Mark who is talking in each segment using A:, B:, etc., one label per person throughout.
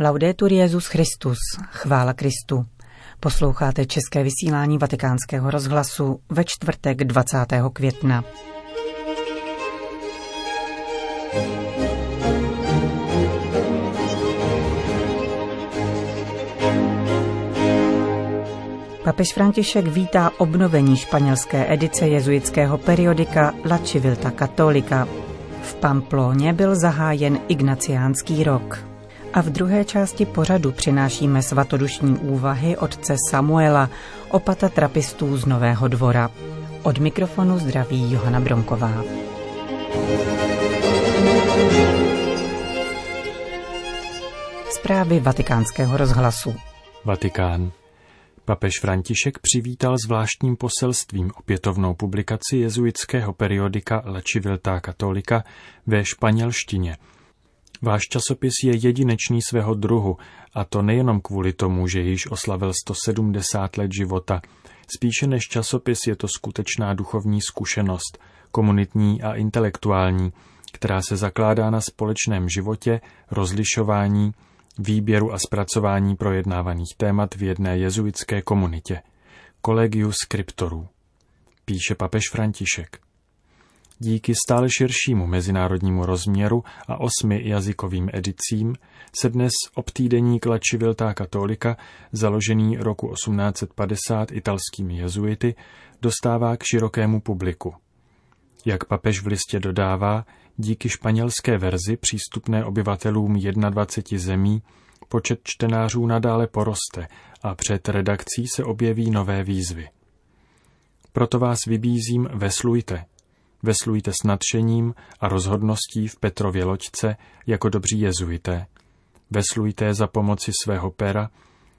A: Laudetur Jezus Christus, chvála Kristu. Posloucháte české vysílání Vatikánského rozhlasu ve čtvrtek 20. května. Papež František vítá obnovení španělské edice jezuitského periodika La Civilta Católica. V Pamploně byl zahájen Ignaciánský rok a v druhé části pořadu přinášíme svatodušní úvahy otce Samuela, opata trapistů z Nového dvora. Od mikrofonu zdraví Johana Bronková. Zprávy vatikánského rozhlasu.
B: Vatikán. Papež František přivítal zvláštním poselstvím opětovnou publikaci jezuitského periodika La Civiltà Católica ve španělštině – Váš časopis je jedinečný svého druhu, a to nejenom kvůli tomu, že již oslavil 170 let života. Spíše než časopis je to skutečná duchovní zkušenost, komunitní a intelektuální, která se zakládá na společném životě, rozlišování, výběru a zpracování projednávaných témat v jedné jezuitské komunitě. Collegius Scriptorů. Píše papež František. Díky stále širšímu mezinárodnímu rozměru a osmi jazykovým edicím se dnes obtýdeník La Civiltà Katolika, založený roku 1850 italskými jezuity, dostává k širokému publiku. Jak papež v listě dodává, díky španělské verzi přístupné obyvatelům 21 zemí počet čtenářů nadále poroste a před redakcí se objeví nové výzvy. Proto vás vybízím, veslujte – Veslujte s nadšením a rozhodností v Petrově loďce jako dobří jezuité. Veslujte za pomoci svého pera,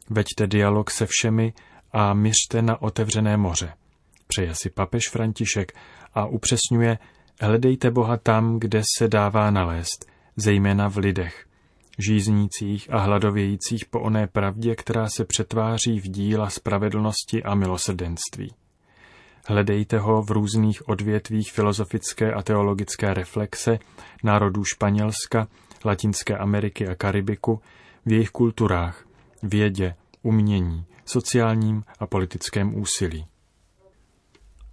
B: veďte dialog se všemi a myřte na otevřené moře. Přeje si papež František a upřesňuje, hledejte Boha tam, kde se dává nalézt, zejména v lidech, žíznících a hladovějících po oné pravdě, která se přetváří v díla spravedlnosti a milosrdenství. Hledejte ho v různých odvětvích filozofické a teologické reflexe národů Španělska, Latinské Ameriky a Karibiku, v jejich kulturách, vědě, umění, sociálním a politickém úsilí.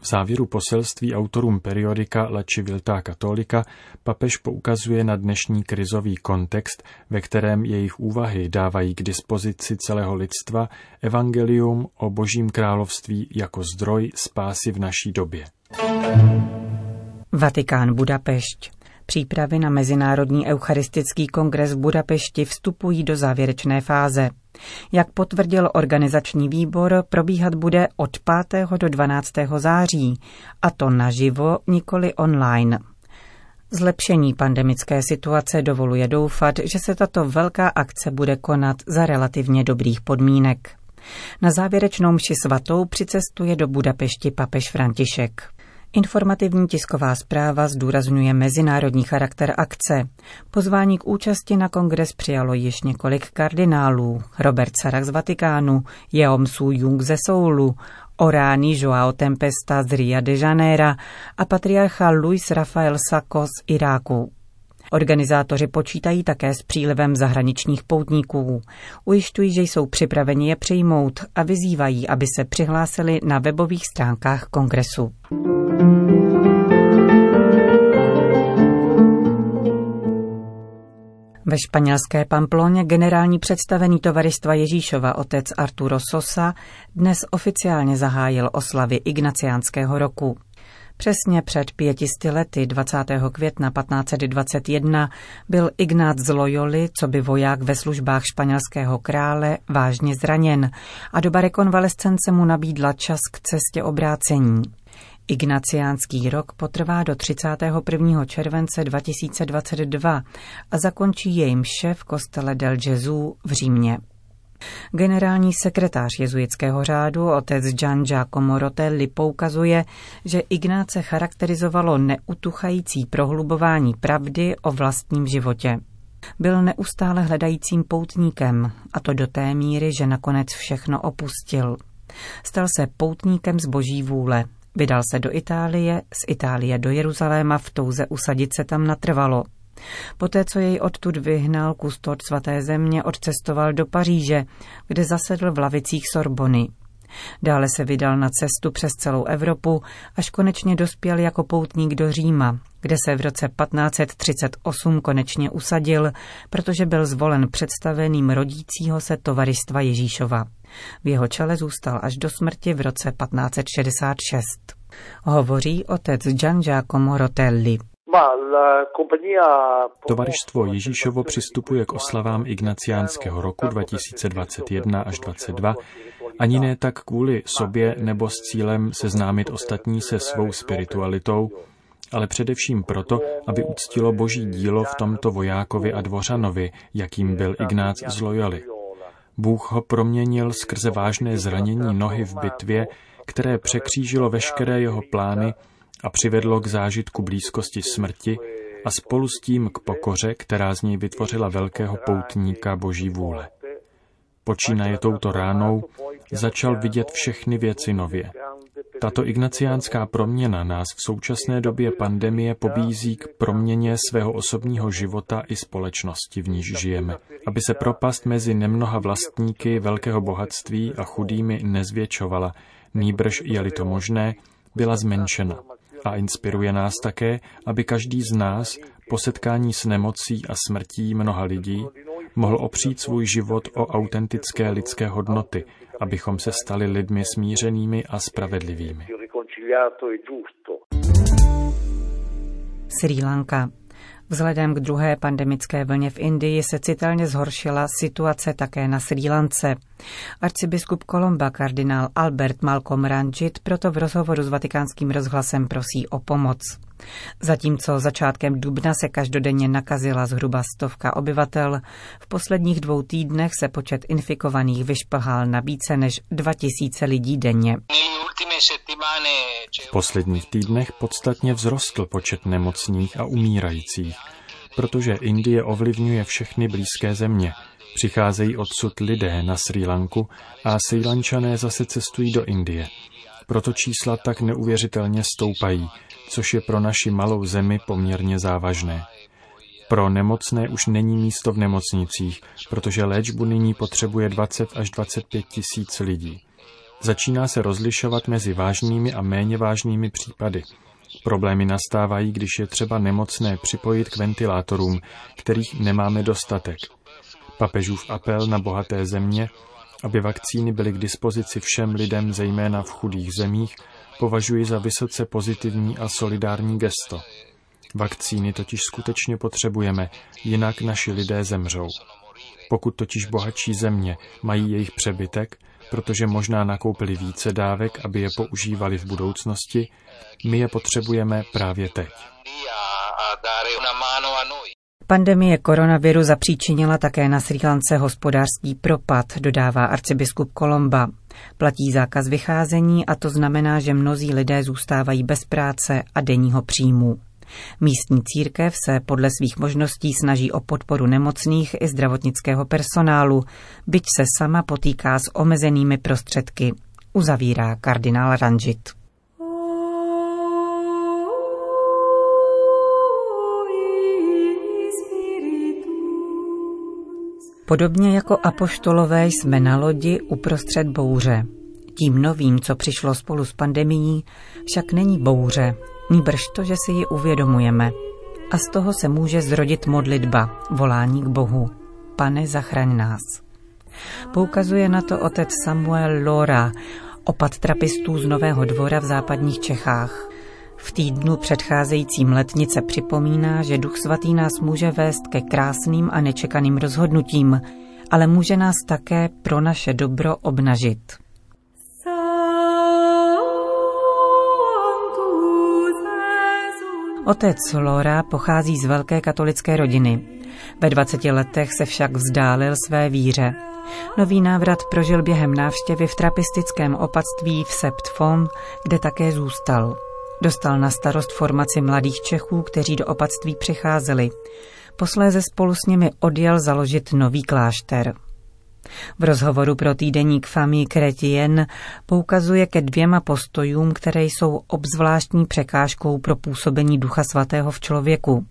B: V závěru poselství autorům periodika La Civiltà Católica papež poukazuje na dnešní krizový kontext, ve kterém jejich úvahy dávají k dispozici celého lidstva evangelium o božím království jako zdroj spásy v naší době.
A: Vatikán Budapešť. Přípravy na Mezinárodní eucharistický kongres v Budapešti vstupují do závěrečné fáze. Jak potvrdil organizační výbor, probíhat bude od 5. do 12. září, a to naživo, nikoli online. Zlepšení pandemické situace dovoluje doufat, že se tato velká akce bude konat za relativně dobrých podmínek. Na závěrečnou mši svatou přicestuje do Budapešti papež František. Informativní tisková zpráva zdůrazňuje mezinárodní charakter akce. Pozvání k účasti na kongres přijalo již několik kardinálů. Robert Sarach z Vatikánu, Jeom Su Jung ze Soulu, Orány Joao Tempesta z Ria de Janeiro a patriarcha Luis Rafael Sako z Iráku. Organizátoři počítají také s přílivem zahraničních poutníků. Ujišťují, že jsou připraveni je přijmout a vyzývají, aby se přihlásili na webových stránkách kongresu. Ve španělské Pamploně generální představený tovaristva Ježíšova otec Arturo Sosa dnes oficiálně zahájil oslavy Ignaciánského roku. Přesně před pětisty lety 20. května 1521 byl Ignác z Loyoli, co by voják ve službách španělského krále, vážně zraněn a doba rekonvalescence mu nabídla čas k cestě obrácení. Ignaciánský rok potrvá do 31. července 2022 a zakončí jej mše v kostele del Gesù v Římě. Generální sekretář jezuitského řádu otec Gian Giacomo Rotelli poukazuje, že Ignáce charakterizovalo neutuchající prohlubování pravdy o vlastním životě. Byl neustále hledajícím poutníkem, a to do té míry, že nakonec všechno opustil. Stal se poutníkem z boží vůle. Vydal se do Itálie, z Itálie do Jeruzaléma v touze usadit se tam natrvalo. Poté, co jej odtud vyhnal kustod svaté země, odcestoval do Paříže, kde zasedl v lavicích Sorbony. Dále se vydal na cestu přes celou Evropu, až konečně dospěl jako poutník do Říma, kde se v roce 1538 konečně usadil, protože byl zvolen představeným rodícího se tovaristva Ježíšova. V jeho čele zůstal až do smrti v roce 1566. Hovoří otec Gian Giacomo Rotelli.
B: Tovaristvo Ježíšovo přistupuje k oslavám Ignaciánského roku 2021 až 2022 ani ne tak kvůli sobě nebo s cílem seznámit ostatní se svou spiritualitou, ale především proto, aby uctilo boží dílo v tomto vojákovi a dvořanovi, jakým byl Ignác z Loyoli. Bůh ho proměnil skrze vážné zranění nohy v bitvě, které překřížilo veškeré jeho plány a přivedlo k zážitku blízkosti smrti a spolu s tím k pokoře, která z něj vytvořila velkého poutníka boží vůle. Počínaje touto ránou, začal vidět všechny věci nově. Tato ignaciánská proměna nás v současné době pandemie pobízí k proměně svého osobního života i společnosti, v níž žijeme, aby se propast mezi nemnoha vlastníky velkého bohatství a chudými nezvětšovala, nýbrž, je-li to možné, byla zmenšena. A inspiruje nás také, aby každý z nás po setkání s nemocí a smrtí mnoha lidí mohl opřít svůj život o autentické lidské hodnoty, abychom se stali lidmi smířenými a spravedlivými.
A: Sri Lanka. Vzhledem k druhé pandemické vlně v Indii se citelně zhoršila situace také na Sri Lance. Arcibiskup Kolomba kardinál Albert Malcolm Ranjit proto v rozhovoru s vatikánským rozhlasem prosí o pomoc. Zatímco začátkem dubna se každodenně nakazila zhruba stovka obyvatel, v posledních dvou týdnech se počet infikovaných vyšplhal na více než 2000 lidí denně.
B: V posledních týdnech podstatně vzrostl počet nemocných a umírajících, protože Indie ovlivňuje všechny blízké země. Přicházejí odsud lidé na Sri Lanku a Sri Lančané zase cestují do Indie. Proto čísla tak neuvěřitelně stoupají, což je pro naši malou zemi poměrně závažné. Pro nemocné už není místo v nemocnicích, protože léčbu nyní potřebuje 20 až 25 tisíc lidí. Začíná se rozlišovat mezi vážnými a méně vážnými případy. Problémy nastávají, když je třeba nemocné připojit k ventilátorům, kterých nemáme dostatek. Papežův apel na bohaté země, aby vakcíny byly k dispozici všem lidem, zejména v chudých zemích, považuji za vysoce pozitivní a solidární gesto. Vakcíny totiž skutečně potřebujeme, jinak naši lidé zemřou. Pokud totiž bohatší země mají jejich přebytek, protože možná nakoupili více dávek, aby je používali v budoucnosti, my je potřebujeme právě teď.
A: Pandemie koronaviru zapříčinila také na Sri Lance hospodářský propad, dodává arcibiskup Kolomba. Platí zákaz vycházení a to znamená, že mnozí lidé zůstávají bez práce a denního příjmu. Místní církev se podle svých možností snaží o podporu nemocných i zdravotnického personálu, byť se sama potýká s omezenými prostředky, uzavírá kardinál Ranjit. Podobně jako apoštolové jsme na lodi uprostřed bouře. Tím novým, co přišlo spolu s pandemií, však není bouře, nýbrž to, že si ji uvědomujeme. A z toho se může zrodit modlitba, volání k Bohu. Pane, zachraň nás. Poukazuje na to otec Samuel Lora, opat trapistů z Nového dvora v západních Čechách. V týdnu předcházejícím letnice připomíná, že Duch Svatý nás může vést ke krásným a nečekaným rozhodnutím, ale může nás také pro naše dobro obnažit. Otec Lora pochází z velké katolické rodiny. Ve 20 letech se však vzdálil své víře. Nový návrat prožil během návštěvy v trapistickém opatství v Septfon, kde také zůstal. Dostal na starost formaci mladých Čechů, kteří do opatství přicházeli. Posléze spolu s nimi odjel založit nový klášter. V rozhovoru pro týdeník Famille Chrétien poukazuje ke dvěma postojům, které jsou obzvláštní překážkou pro působení Ducha Svatého v člověku.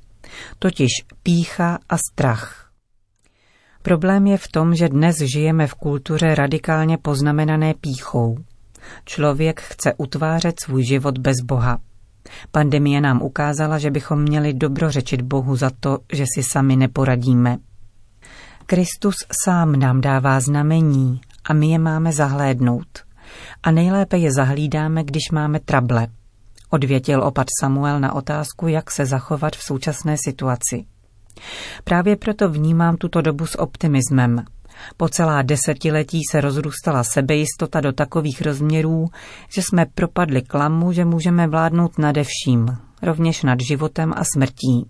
A: totiž pícha a strach. Problém je v tom, že dnes žijeme v kultuře radikálně poznamenané píchou. Člověk chce utvářet svůj život bez Boha. Pandemie nám ukázala, že bychom měli dobrořečit Bohu za to, že si sami neporadíme. Kristus sám nám dává znamení a my je máme zahlédnout. A nejlépe je zahlídáme, když máme trable. Odvětil opat Samuel na otázku, jak se zachovat v současné situaci. Právě proto vnímám tuto dobu s optimismem. Po celá desetiletí se rozrůstala sebejistota do takových rozměrů, že jsme propadli klamu, že můžeme vládnout nade vším, rovněž nad životem a smrtí.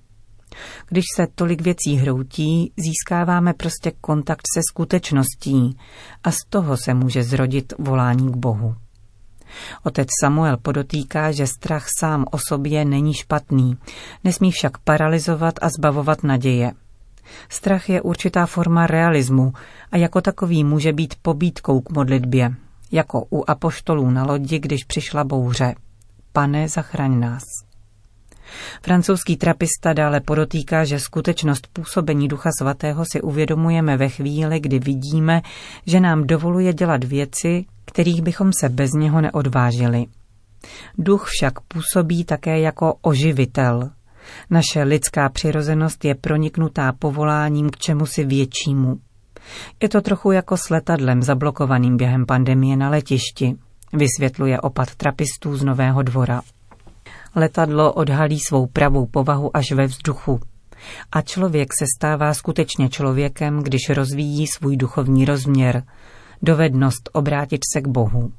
A: Když se tolik věcí hroutí, získáváme prostě kontakt se skutečností a z toho se může zrodit volání k Bohu. Otec Samuel podotýká, že strach sám o sobě není špatný, nesmí však paralizovat a zbavovat naděje. Strach je určitá forma realismu a jako takový může být pobídkou k modlitbě, jako u apoštolů na lodi, když přišla bouře. Pane, zachraň nás. Francouzský trapista dále podotýká, že skutečnost působení Ducha Svatého si uvědomujeme ve chvíli, kdy vidíme, že nám dovoluje dělat věci, kterých bychom se bez něho neodvážili. Duch však působí také jako oživitel. Naše lidská přirozenost je proniknutá povoláním k čemu si většímu. Je to trochu jako s letadlem zablokovaným během pandemie na letišti, vysvětluje opat trapistů z Nového dvora. Letadlo odhalí svou pravou povahu až ve vzduchu. A člověk se stává skutečně člověkem, když rozvíjí svůj duchovní rozměr, dovednost obrátit se k Bohu.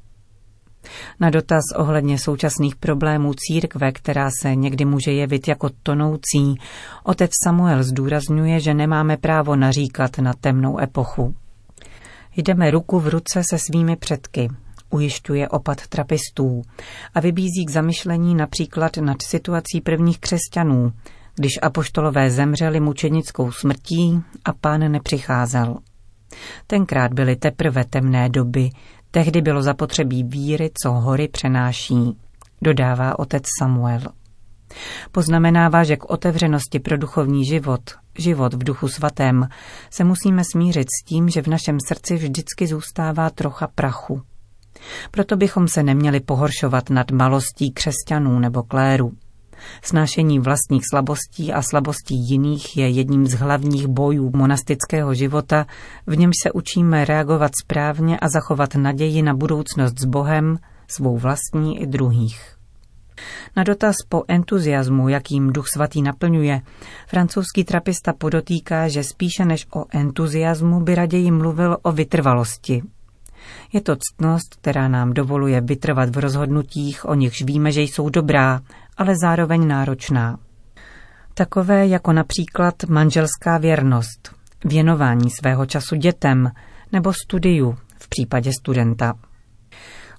A: Na dotaz ohledně současných problémů církve, která se někdy může jevit jako tonoucí, otec Samuel zdůrazňuje, že nemáme právo naříkat na temnou epochu. Jdeme ruku v ruce se svými předky, ujišťuje opat trapistů a vybízí k zamyšlení například nad situací prvních křesťanů, když apoštolové zemřeli mučenickou smrtí a pán nepřicházel. Tenkrát byly teprve temné doby, tehdy bylo zapotřebí víry, co hory přenáší, dodává otec Samuel. Poznamenává, že k otevřenosti pro duchovní život, život v duchu svatém, se musíme smířit s tím, že v našem srdci vždycky zůstává trocha prachu. Proto bychom se neměli pohoršovat nad malostí křesťanů nebo kléru. Snášení vlastních slabostí a slabostí jiných je jedním z hlavních bojů monastického života, v němž se učíme reagovat správně a zachovat naději na budoucnost s Bohem, svou vlastní i druhých. Na dotaz po entuziasmu, jakým duch svatý naplňuje, francouzský trapista podotýká, že spíše než o entuziasmu by raději mluvil o vytrvalosti, je to ctnost, která nám dovoluje vytrvat v rozhodnutích, o nichž víme, že jsou dobrá, ale zároveň náročná. Takové jako například manželská věrnost, věnování svého času dětem nebo studiu v případě studenta.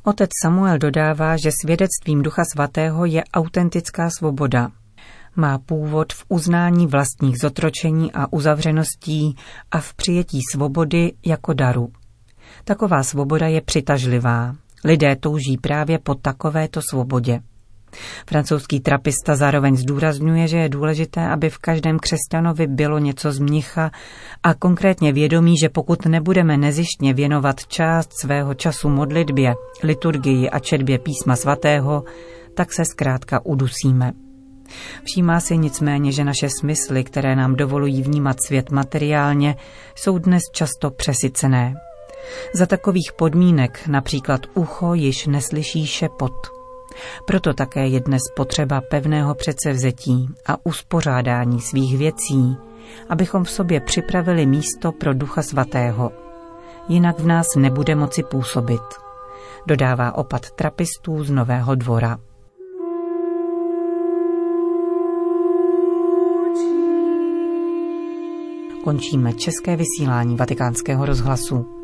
A: Otec Samuel dodává, že svědectvím Ducha Svatého je autentická svoboda. Má původ v uznání vlastních zotročení a uzavřeností a v přijetí svobody jako daru. Taková svoboda je přitažlivá. Lidé touží právě po takovéto svobodě. Francouzský trapista zároveň zdůrazňuje, že je důležité, aby v každém křesťanovi bylo něco z mnicha a konkrétně vědomí, že pokud nebudeme nezištně věnovat část svého času modlitbě, liturgii a četbě písma svatého, tak se zkrátka udusíme. Všímá si nicméně, že naše smysly, které nám dovolují vnímat svět materiálně, jsou dnes často přesycené. Za takových podmínek například ucho již neslyší šepot. Proto také je dnes potřeba pevného předsevzetí a uspořádání svých věcí, abychom v sobě připravili místo pro Ducha Svatého. Jinak v nás nebude moci působit, dodává opat trapistů z Nového dvora. Končíme české vysílání vatikánského rozhlasu.